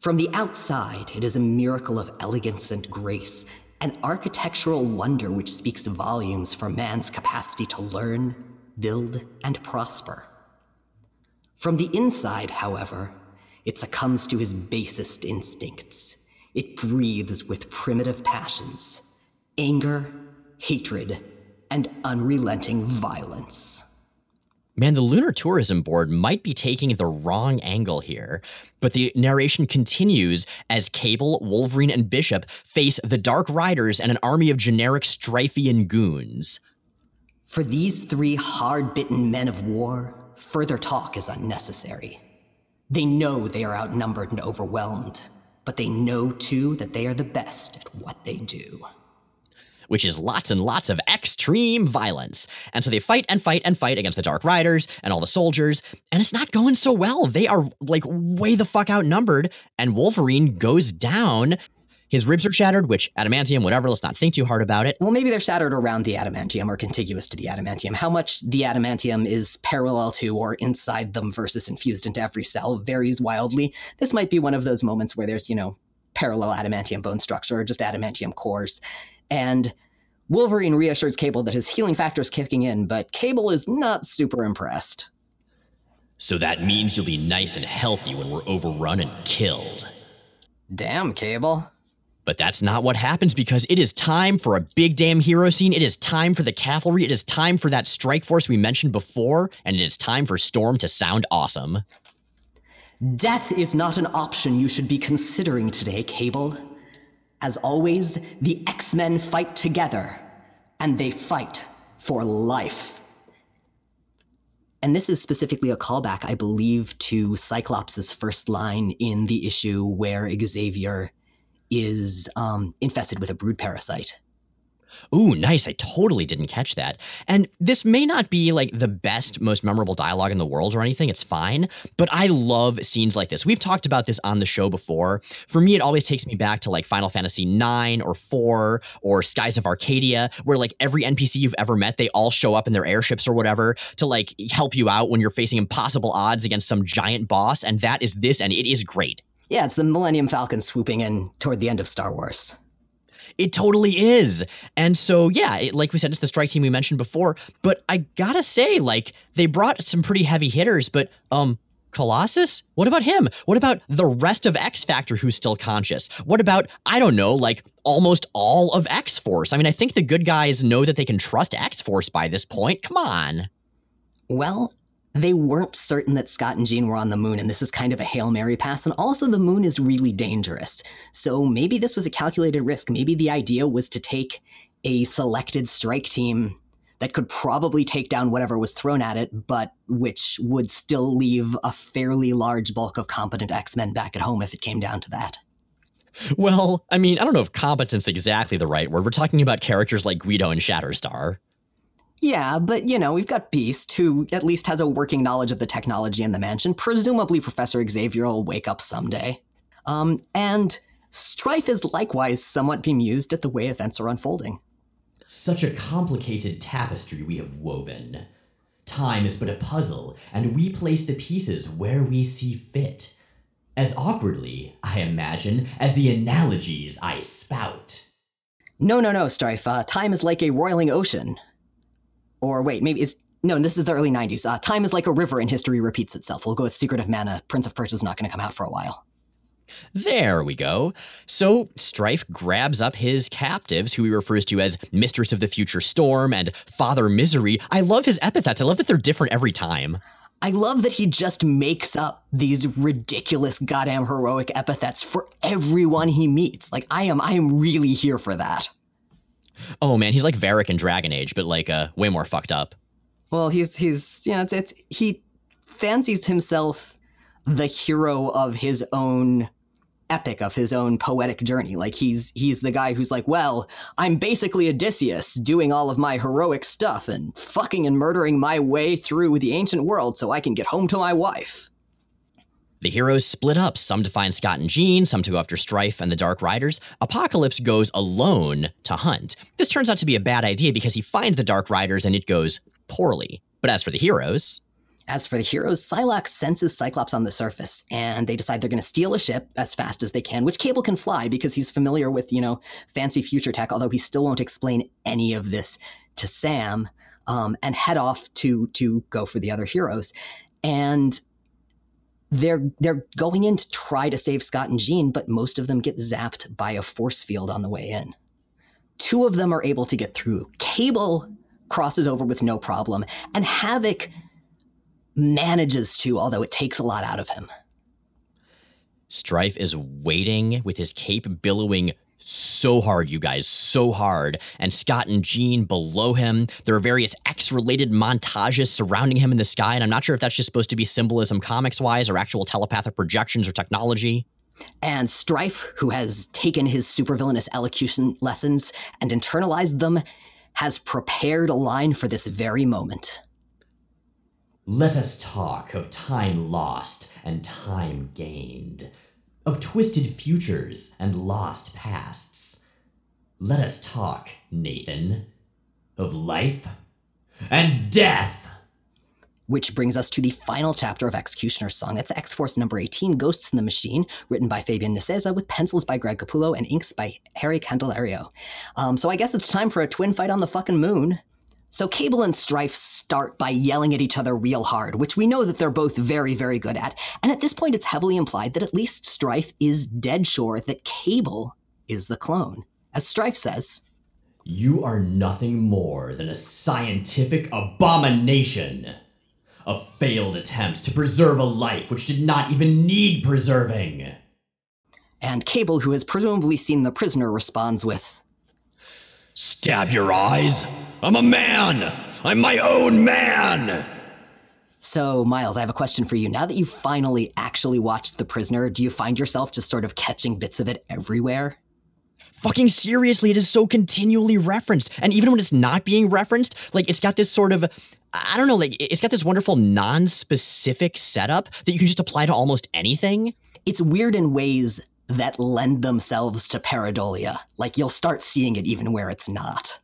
From the outside, it is a miracle of elegance and grace, an architectural wonder which speaks volumes for man's capacity to learn, build, and prosper. From the inside, however, it succumbs to his basest instincts. It breathes with primitive passions anger, hatred, and unrelenting violence. Man, the Lunar Tourism Board might be taking the wrong angle here, but the narration continues as Cable, Wolverine, and Bishop face the Dark Riders and an army of generic Strifian goons. For these three hard bitten men of war, further talk is unnecessary. They know they are outnumbered and overwhelmed, but they know too that they are the best at what they do. Which is lots and lots of extreme violence. And so they fight and fight and fight against the Dark Riders and all the soldiers, and it's not going so well. They are like way the fuck outnumbered, and Wolverine goes down. His ribs are shattered, which adamantium, whatever, let's not think too hard about it. Well, maybe they're shattered around the adamantium or contiguous to the adamantium. How much the adamantium is parallel to or inside them versus infused into every cell varies wildly. This might be one of those moments where there's, you know, parallel adamantium bone structure or just adamantium cores. And Wolverine reassures Cable that his healing factor is kicking in, but Cable is not super impressed. So that means you'll be nice and healthy when we're overrun and killed. Damn, Cable. But that's not what happens because it is time for a big damn hero scene. It is time for the cavalry. It is time for that strike force we mentioned before. And it is time for Storm to sound awesome. Death is not an option you should be considering today, Cable. As always, the X Men fight together, and they fight for life. and this is specifically a callback, I believe, to Cyclops' first line in the issue where Xavier is um, infested with a brood parasite. Ooh, nice. I totally didn't catch that. And this may not be like the best, most memorable dialogue in the world or anything. It's fine. But I love scenes like this. We've talked about this on the show before. For me, it always takes me back to like Final Fantasy 9 or 4 or Skies of Arcadia, where like every NPC you've ever met, they all show up in their airships or whatever to like help you out when you're facing impossible odds against some giant boss. And that is this, and it is great. Yeah, it's the Millennium Falcon swooping in toward the end of Star Wars. It totally is. And so, yeah, it, like we said, it's the strike team we mentioned before. But I gotta say, like, they brought some pretty heavy hitters, but, um, Colossus? What about him? What about the rest of X Factor who's still conscious? What about, I don't know, like almost all of X Force? I mean, I think the good guys know that they can trust X Force by this point. Come on. Well, they weren't certain that Scott and Jean were on the moon, and this is kind of a Hail Mary pass. And also, the moon is really dangerous. So maybe this was a calculated risk. Maybe the idea was to take a selected strike team that could probably take down whatever was thrown at it, but which would still leave a fairly large bulk of competent X Men back at home if it came down to that. Well, I mean, I don't know if competence exactly the right word. We're talking about characters like Guido and Shatterstar. Yeah, but you know, we've got Beast, who at least has a working knowledge of the technology in the mansion. Presumably, Professor Xavier will wake up someday. Um, and Stryfe is likewise somewhat bemused at the way events are unfolding. Such a complicated tapestry we have woven. Time is but a puzzle, and we place the pieces where we see fit. As awkwardly, I imagine, as the analogies I spout. No, no, no, Stryfe. Uh, time is like a roiling ocean or wait, maybe it's no, this is the early 90s. Uh, time is like a river and history repeats itself. We'll go with Secret of Mana. Prince of Persia is not going to come out for a while. There we go. So Stryfe grabs up his captives, who he refers to as Mistress of the Future Storm and Father Misery. I love his epithets. I love that they're different every time. I love that he just makes up these ridiculous goddamn heroic epithets for everyone he meets. Like I am I am really here for that. Oh man, he's like Varric in Dragon Age, but like uh, way more fucked up. Well, he's he's you know it's, it's he fancies himself the hero of his own epic of his own poetic journey. Like he's he's the guy who's like, well, I'm basically Odysseus doing all of my heroic stuff and fucking and murdering my way through the ancient world so I can get home to my wife. The heroes split up, some to find Scott and Jean, some to go after Stryfe and the Dark Riders. Apocalypse goes alone to hunt. This turns out to be a bad idea because he finds the Dark Riders and it goes poorly. But as for the heroes, as for the heroes, Psylocke senses Cyclops on the surface, and they decide they're going to steal a ship as fast as they can, which Cable can fly because he's familiar with, you know, fancy future tech, although he still won't explain any of this to Sam, um, and head off to to go for the other heroes. And they're they're going in to try to save Scott and Jean, but most of them get zapped by a force field on the way in. Two of them are able to get through. Cable crosses over with no problem, and Havoc manages to, although it takes a lot out of him. Stryfe is waiting with his cape billowing so hard, you guys, so hard. And Scott and Jean below him. There are various X related montages surrounding him in the sky. And I'm not sure if that's just supposed to be symbolism comics wise or actual telepathic projections or technology. And Stryfe, who has taken his supervillainous elocution lessons and internalized them, has prepared a line for this very moment. Let us talk of time lost and time gained of twisted futures and lost pasts. Let us talk, Nathan, of life and death. Which brings us to the final chapter of X-Cutioner's Song. That's X Force number 18, Ghosts in the Machine, written by Fabian Nicieza, with pencils by Greg Capullo and inks by Harry Candelario. Um, so I guess it's time for a twin fight on the fucking moon. So Cable and Stryfe start by yelling at each other real hard, which we know that they're both very, very good at. And at this point, it's heavily implied that at least Stryfe is dead sure that Cable is the clone. As Stryfe says, You are nothing more than a scientific abomination. A failed attempt to preserve a life which did not even need preserving. And Cable, who has presumably seen the prisoner, responds with, Stab your eyes? I'm a man! I'm my own man! So, Miles, I have a question for you. Now that you've finally actually watched The Prisoner, do you find yourself just sort of catching bits of it everywhere? Fucking seriously, it is so continually referenced. And even when it's not being referenced, like it's got this sort of I don't know, like it's got this wonderful non-specific setup that you can just apply to almost anything. It's weird in ways that lend themselves to pareidolia. Like you'll start seeing it even where it's not.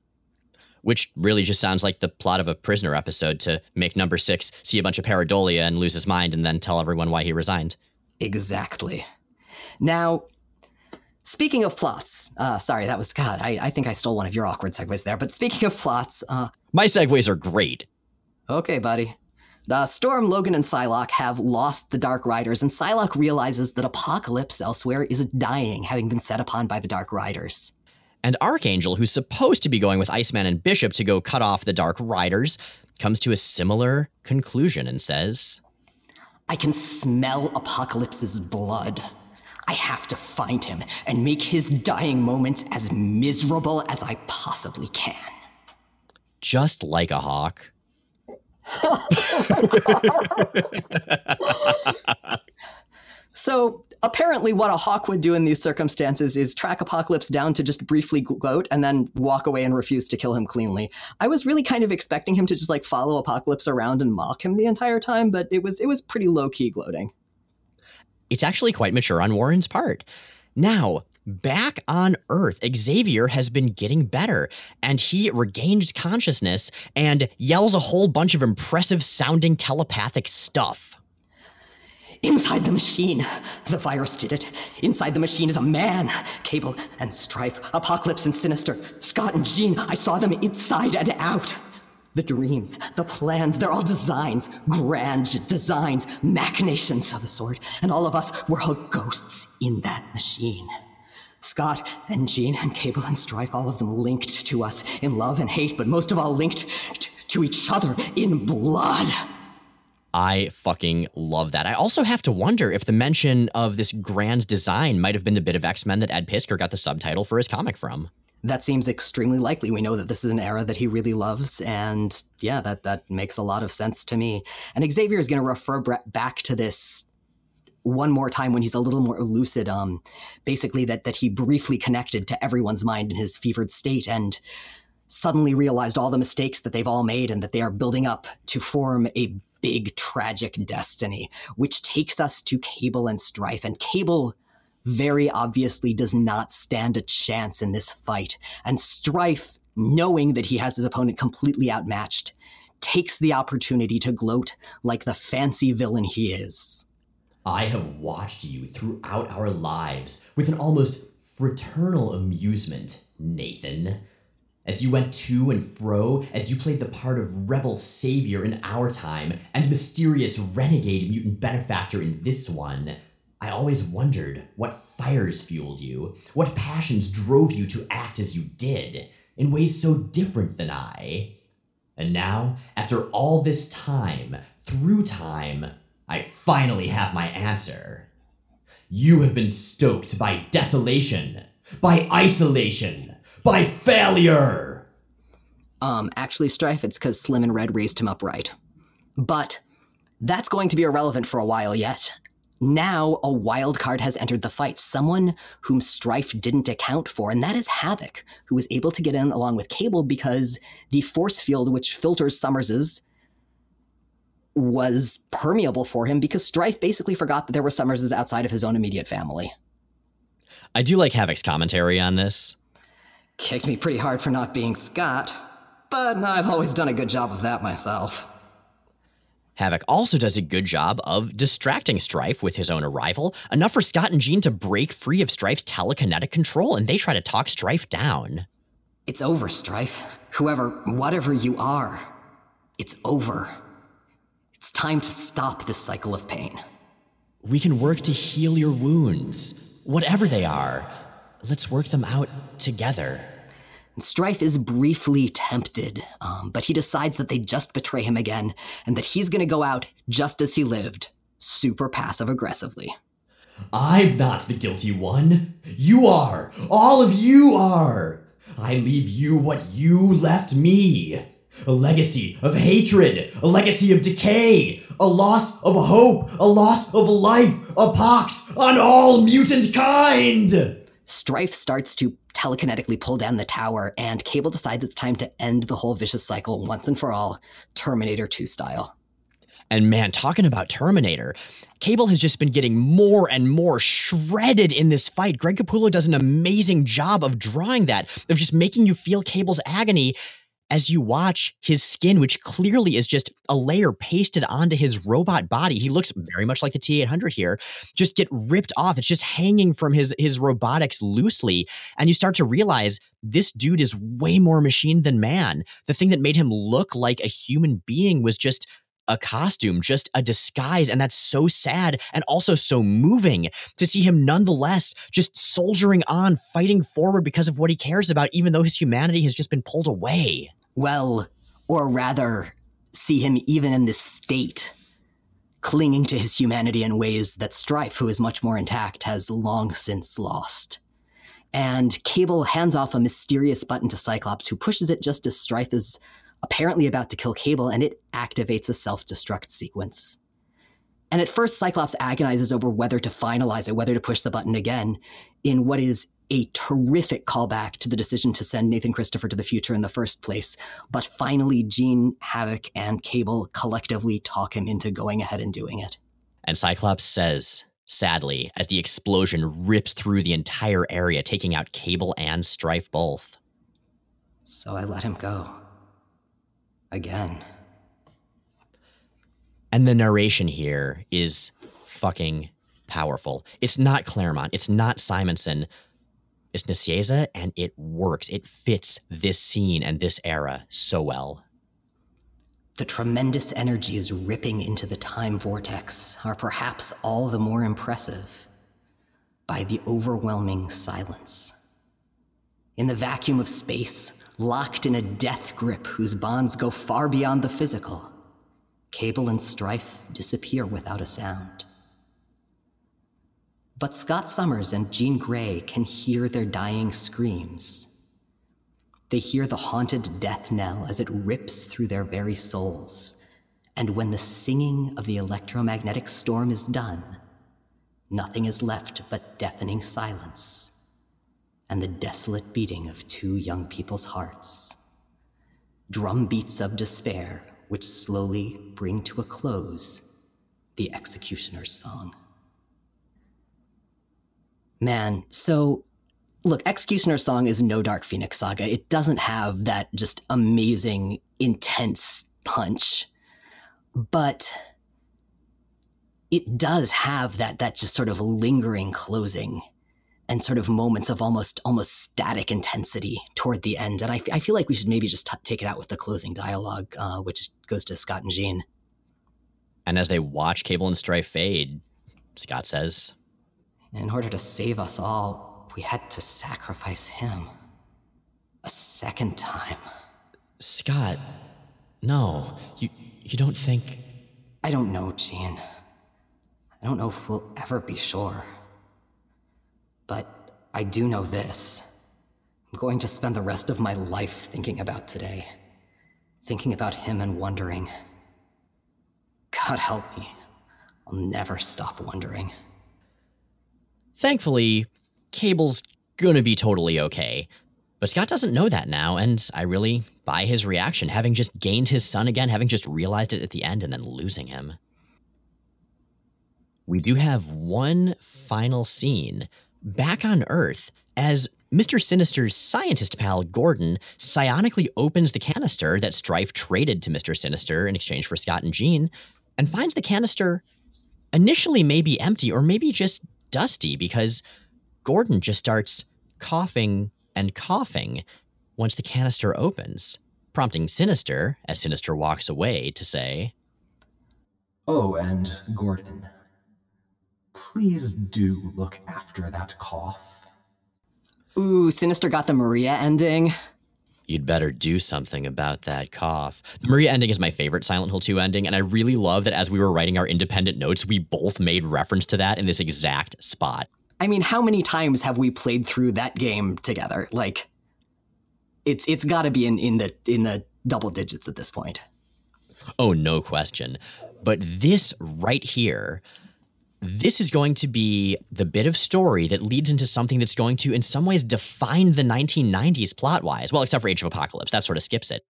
Which really just sounds like the plot of a prisoner episode to make number six see a bunch of pareidolia and lose his mind and then tell everyone why he resigned. Exactly. Now, speaking of plots, uh, sorry, that was God. I, I think I stole one of your awkward segues there. But speaking of plots, uh, my segues are great. Okay, buddy. Uh, Storm, Logan, and Psylocke have lost the Dark Riders, and Psylocke realizes that Apocalypse elsewhere is dying, having been set upon by the Dark Riders. And Archangel, who's supposed to be going with Iceman and Bishop to go cut off the Dark Riders, comes to a similar conclusion and says, I can smell Apocalypse's blood. I have to find him and make his dying moments as miserable as I possibly can. Just like a hawk. (laughs) so apparently what a hawk would do in these circumstances is track apocalypse down to just briefly gloat and then walk away and refuse to kill him cleanly. I was really kind of expecting him to just like follow apocalypse around and mock him the entire time but it was it was pretty low-key gloating. It's actually quite mature on warren's part. Now back on Earth, Xavier has been getting better, and he regains consciousness and yells a whole bunch of impressive sounding telepathic stuff. Inside the machine, the virus did it. Inside the machine is a man. Cable and Stryfe, Apocalypse and Sinister, Scott and Jean, I saw them inside and out. The dreams, the plans, they're all designs, grand designs, machinations of a sort, and all of us were all ghosts in that machine. Scott and Jean and Cable and Stryfe, all of them linked to us in love and hate, but most of all linked t- to each other in blood. I fucking love that. I also have to wonder if the mention of this grand design might have been the bit of X Men that Ed Piskor got the subtitle for his comic from. That seems extremely likely. We know that this is an era that he really loves, and yeah, that that makes a lot of sense to me. And Xavier is going to refer back to this one more time when he's a little more lucid um basically that that he briefly connected to everyone's mind in his fevered state and suddenly realized all the mistakes that they've all made and that they are building up to form a big tragic destiny which takes us to cable and stryfe. And cable very obviously does not stand a chance in this fight. And stryfe knowing that he has his opponent completely outmatched takes the opportunity to gloat like the fancy villain he is I have watched you throughout our lives with an almost fraternal amusement, Nathan. As you went to and fro, as you played the part of rebel savior in our time and mysterious renegade mutant benefactor in this one, I always wondered what fires fueled you, what passions drove you to act as you did, in ways so different than I. And now, after all this time, through time, I finally have my answer. You have been stoked by desolation, by isolation, by failure. Um, actually, Stryfe, it's because Slim and Red raised him upright. But that's going to be irrelevant for a while yet. Now, a wild card has entered the fight, someone whom Stryfe didn't account for, and that is Havoc, who was able to get in along with Cable because the force field which filters Summers's was permeable for him because Stryfe basically forgot that there were Summerses outside of his own immediate family. I do like Havoc's commentary on this. Kicked me pretty hard for not being Scott, but I've always done a good job of that myself. Havoc also does a good job of distracting Stryfe with his own arrival, enough for Scott and Jean to break free of Stryfe's telekinetic control, and they try to talk Stryfe down. It's over, Stryfe. Whoever, whatever you are, it's over. It's time to stop this cycle of pain. We can work to heal your wounds, whatever they are. Let's work them out together. Stryfe is briefly tempted, um, but he decides that they just betray him again and that he's going to go out just as he lived, super passive aggressively. I'm not the guilty one. You are. All of you are. I leave you what you left me A legacy of hatred, a legacy of decay, a loss of hope, a loss of life, a pox on all mutant kind! Stryfe starts to telekinetically pull down the tower, and Cable decides it's time to end the whole vicious cycle once and for all, Terminator 2 style. And man, talking about Terminator, Cable has just been getting more and more shredded in this fight. Greg Capullo does an amazing job of drawing that, of just making you feel Cable's agony as you watch his skin, which clearly is just a layer pasted onto his robot body. He looks very much like the T800 here, just get ripped off. It's just hanging from his his robotics loosely, and you start to realize this dude is way more machine than man. The thing that made him look like a human being was just a costume, just a disguise. And that's so sad and also so moving to see him nonetheless just soldiering on, fighting forward because of what he cares about, even though his humanity has just been pulled away. Well, or rather, see him even in this state, clinging to his humanity in ways that Stryfe, who is much more intact, has long since lost. And Cable hands off a mysterious button to Cyclops, who pushes it just as Stryfe is apparently about to kill Cable, and it activates a self destruct sequence. And at first, Cyclops agonizes over whether to finalize it, whether to push the button again, in what is a terrific callback to the decision to send Nathan Christopher to the future in the first place. But finally, Jean, Havoc, and Cable collectively talk him into going ahead and doing it. And Cyclops says, sadly, as the explosion rips through the entire area, taking out Cable and Stryfe both. So I let him go. Again. And the narration here is fucking powerful. It's not Claremont, it's not Simonson. It's Nicieza, and it works. It fits this scene and this era so well. The tremendous energies ripping into the time vortex are perhaps all the more impressive by the overwhelming silence. In the vacuum of space, locked in a death grip whose bonds go far beyond the physical, Cable and Stryfe disappear without a sound. But Scott Summers and Jean Grey can hear their dying screams. They hear the haunted death knell as it rips through their very souls. And when the singing of the electromagnetic storm is done, nothing is left but deafening silence and the desolate beating of two young people's hearts. Drum beats of despair which slowly bring to a close the X-Cutioner's Song. Man, so look, X-Cutioner's Song is no Dark Phoenix saga. It doesn't have that just amazing, intense punch. But it does have that that just sort of lingering closing and sort of moments of almost almost static intensity toward the end. And I, f- I feel like we should maybe just t- take it out with the closing dialogue, uh, which goes to Scott and Jean. And as they watch Cable and Stryfe fade, Scott says, In order to save us all, we had to sacrifice him. A second time. Scott, no, you you don't think I don't know, Jean. I don't know if we'll ever be sure. But I do know this. I'm going to spend the rest of my life thinking about today. Thinking about him and wondering. God help me. I'll never stop wondering. Thankfully, Cable's gonna be totally okay. But Scott doesn't know that now, and I really buy his reaction, having just gained his son again, having just realized it at the end and then losing him. We do have one final scene back on Earth as Mr. Sinister's scientist pal, Gordon, psionically opens the canister that Stryfe traded to Mr. Sinister in exchange for Scott and Jean, and finds the canister initially maybe empty or maybe just dusty because Gordon just starts coughing and coughing once the canister opens, prompting Sinister, as Sinister walks away, to say, Oh, and Gordon, please do look after that cough. Ooh, Sinister got the Maria ending. You'd better do something about that cough. The Maria ending is my favorite Silent Hill 2 ending, and I really love that as we were writing our independent notes, we both made reference to that in this exact spot. I mean, how many times have we played through that game together? Like, it's it's got to be in in the in the double digits at this point. Oh, no question. But this right here, this is going to be the bit of story that leads into something that's going to, in some ways, define the 1990s plot wise. Well, except for Age of Apocalypse. That sort of skips it.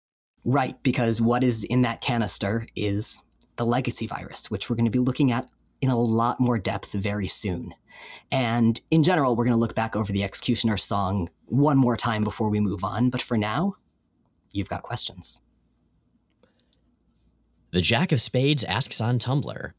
Right, because what is in that canister is the legacy virus, which we're going to be looking at in a lot more depth very soon. And in general, we're going to look back over the X-Cutioner Song one more time before we move on. But for now, you've got questions. The Jack of Spades asks on Tumblr.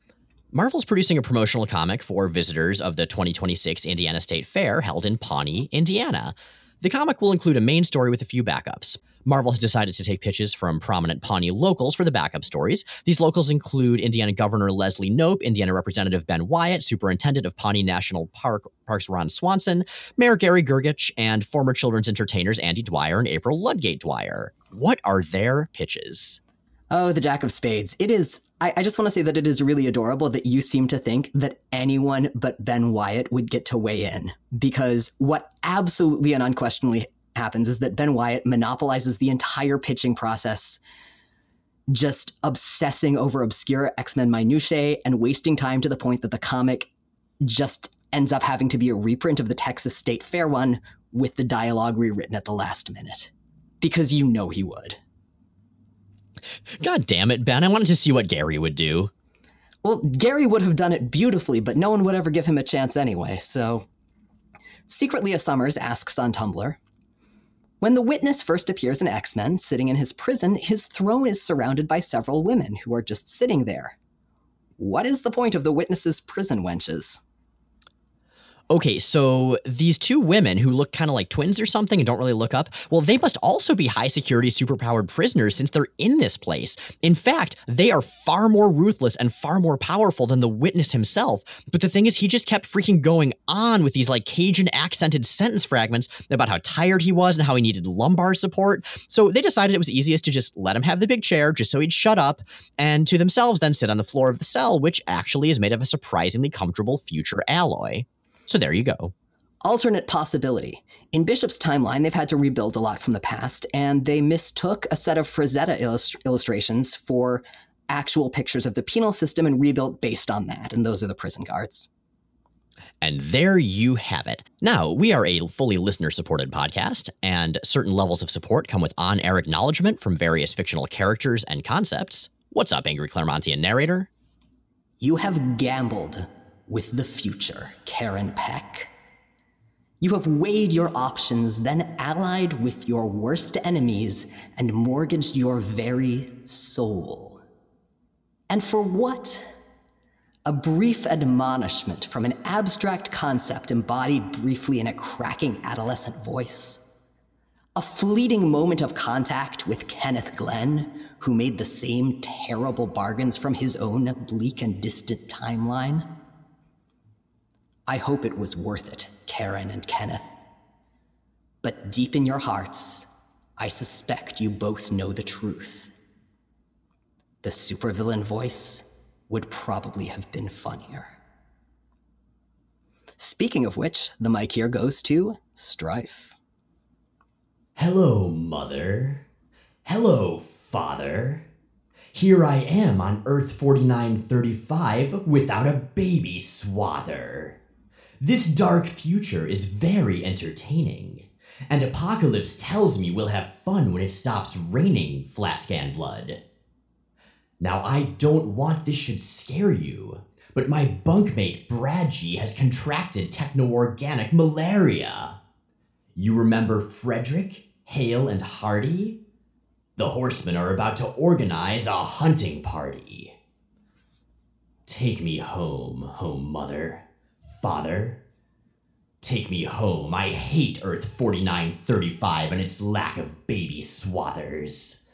Marvel's producing a promotional comic for visitors of the 2026 Indiana State Fair held in Pawnee, Indiana. The comic will include a main story with a few backups. Marvel has decided to take pitches from prominent Pawnee locals for the backup stories. These locals include Indiana Governor Leslie Knope, Indiana Representative Ben Wyatt, Superintendent of Pawnee National Park Parks Ron Swanson, Mayor Gary Gergich, and former children's entertainers Andy Dwyer and April Ludgate Dwyer. What are their pitches? Oh, the Jack of Spades. It is. I, I just want to say that it is really adorable that you seem to think that anyone but Ben Wyatt would get to weigh in. Because what absolutely and unquestionably happens is that Ben Wyatt monopolizes the entire pitching process, just obsessing over obscure X Men minutiae and wasting time to the point that the comic just ends up having to be a reprint of the Texas State Fair one with the dialogue rewritten at the last minute. Because you know he would. God damn it, Ben. I wanted to see what Gary would do. Well, Gary would have done it beautifully, but no one would ever give him a chance anyway, so. Secretly a Summers asks on Tumblr When the witness first appears in X Men, sitting in his prison, his throne is surrounded by several women who are just sitting there. What is the point of the witness's prison wenches? Okay, so these two women who look kind of like twins or something and don't really look up, well, they must also be high security, superpowered prisoners since they're in this place. In fact, they are far more ruthless and far more powerful than the witness himself. But the thing is, he just kept freaking going on with these like Cajun accented sentence fragments about how tired he was and how he needed lumbar support. So they decided it was easiest to just let him have the big chair just so he'd shut up and to themselves then sit on the floor of the cell, which actually is made of a surprisingly comfortable future alloy. So there you go. Alternate possibility. In Bishop's timeline, they've had to rebuild a lot from the past, and they mistook a set of Frazetta illust- illustrations for actual pictures of the penal system and rebuilt based on that, and those are the prison guards. And there you have it. Now, we are a fully listener supported podcast, and certain levels of support come with on air acknowledgement from various fictional characters and concepts. What's up, Angry Claremontian narrator? You have gambled with the future, Karen Peck. You have weighed your options, then allied with your worst enemies and mortgaged your very soul. And for what? A brief admonishment from an abstract concept embodied briefly in a cracking adolescent voice. A fleeting moment of contact with Kenneth Glenn, who made the same terrible bargains from his own bleak and distant timeline. I hope it was worth it, Karen and Kenneth. But deep in your hearts, I suspect you both know the truth. The supervillain voice would probably have been funnier. Speaking of which, the mic here goes to Stryfe. Hello, Mother. Hello, Father. Here I am on Earth 4935 without a baby swather. This dark future is very entertaining, and Apocalypse tells me we'll have fun when it stops raining Flatscan blood. Now, I don't want this should scare you, but my bunkmate Bradgie has contracted techno-organic malaria. You remember Frederick, Hale, and Hardy? The horsemen are about to organize a hunting party. Take me home, home mother. Father, take me home. I hate Earth 4935 and its lack of baby swathers.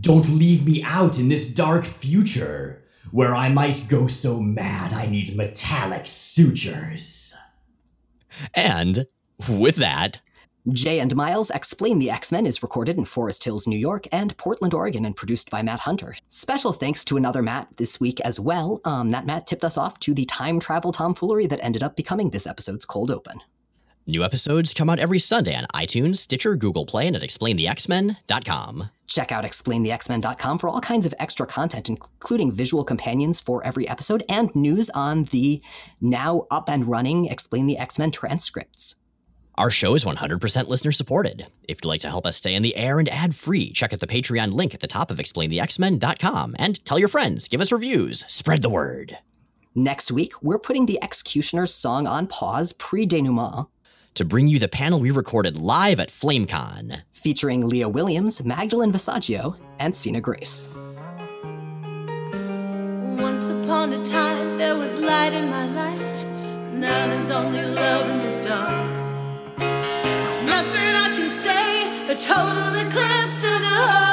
Don't leave me out in this dark future where I might go so mad I need metallic sutures. And with that, Jay and Miles X-Plain the X Men is recorded in Forest Hills, New York, and Portland, Oregon, and produced by Matt Hunter. Special thanks to another Matt this week as well. Um, that Matt tipped us off to the time travel tomfoolery that ended up becoming this episode's cold open. New episodes come out every Sunday on iTunes, Stitcher, Google Play, and at xplainthexmen.com. Check out xplainthexmen.com for all kinds of extra content, including visual companions for every episode and news on the now up and running X-Plain the X Men transcripts. Our show is 100% listener supported. If you'd like to help us stay in the air and ad free, check out the Patreon link at the top of xplainthexmen.com and tell your friends, give us reviews, spread the word. Next week, we're putting the X-Cutioner's Song on pause pre denouement to bring you the panel we recorded live at FlameCon, featuring Leah Williams, Magdalene Visaggio, and Sina Grace. Once upon a time, there was light in my life. Now there's only love in the dark nothing I can say. A total eclipse of the heart.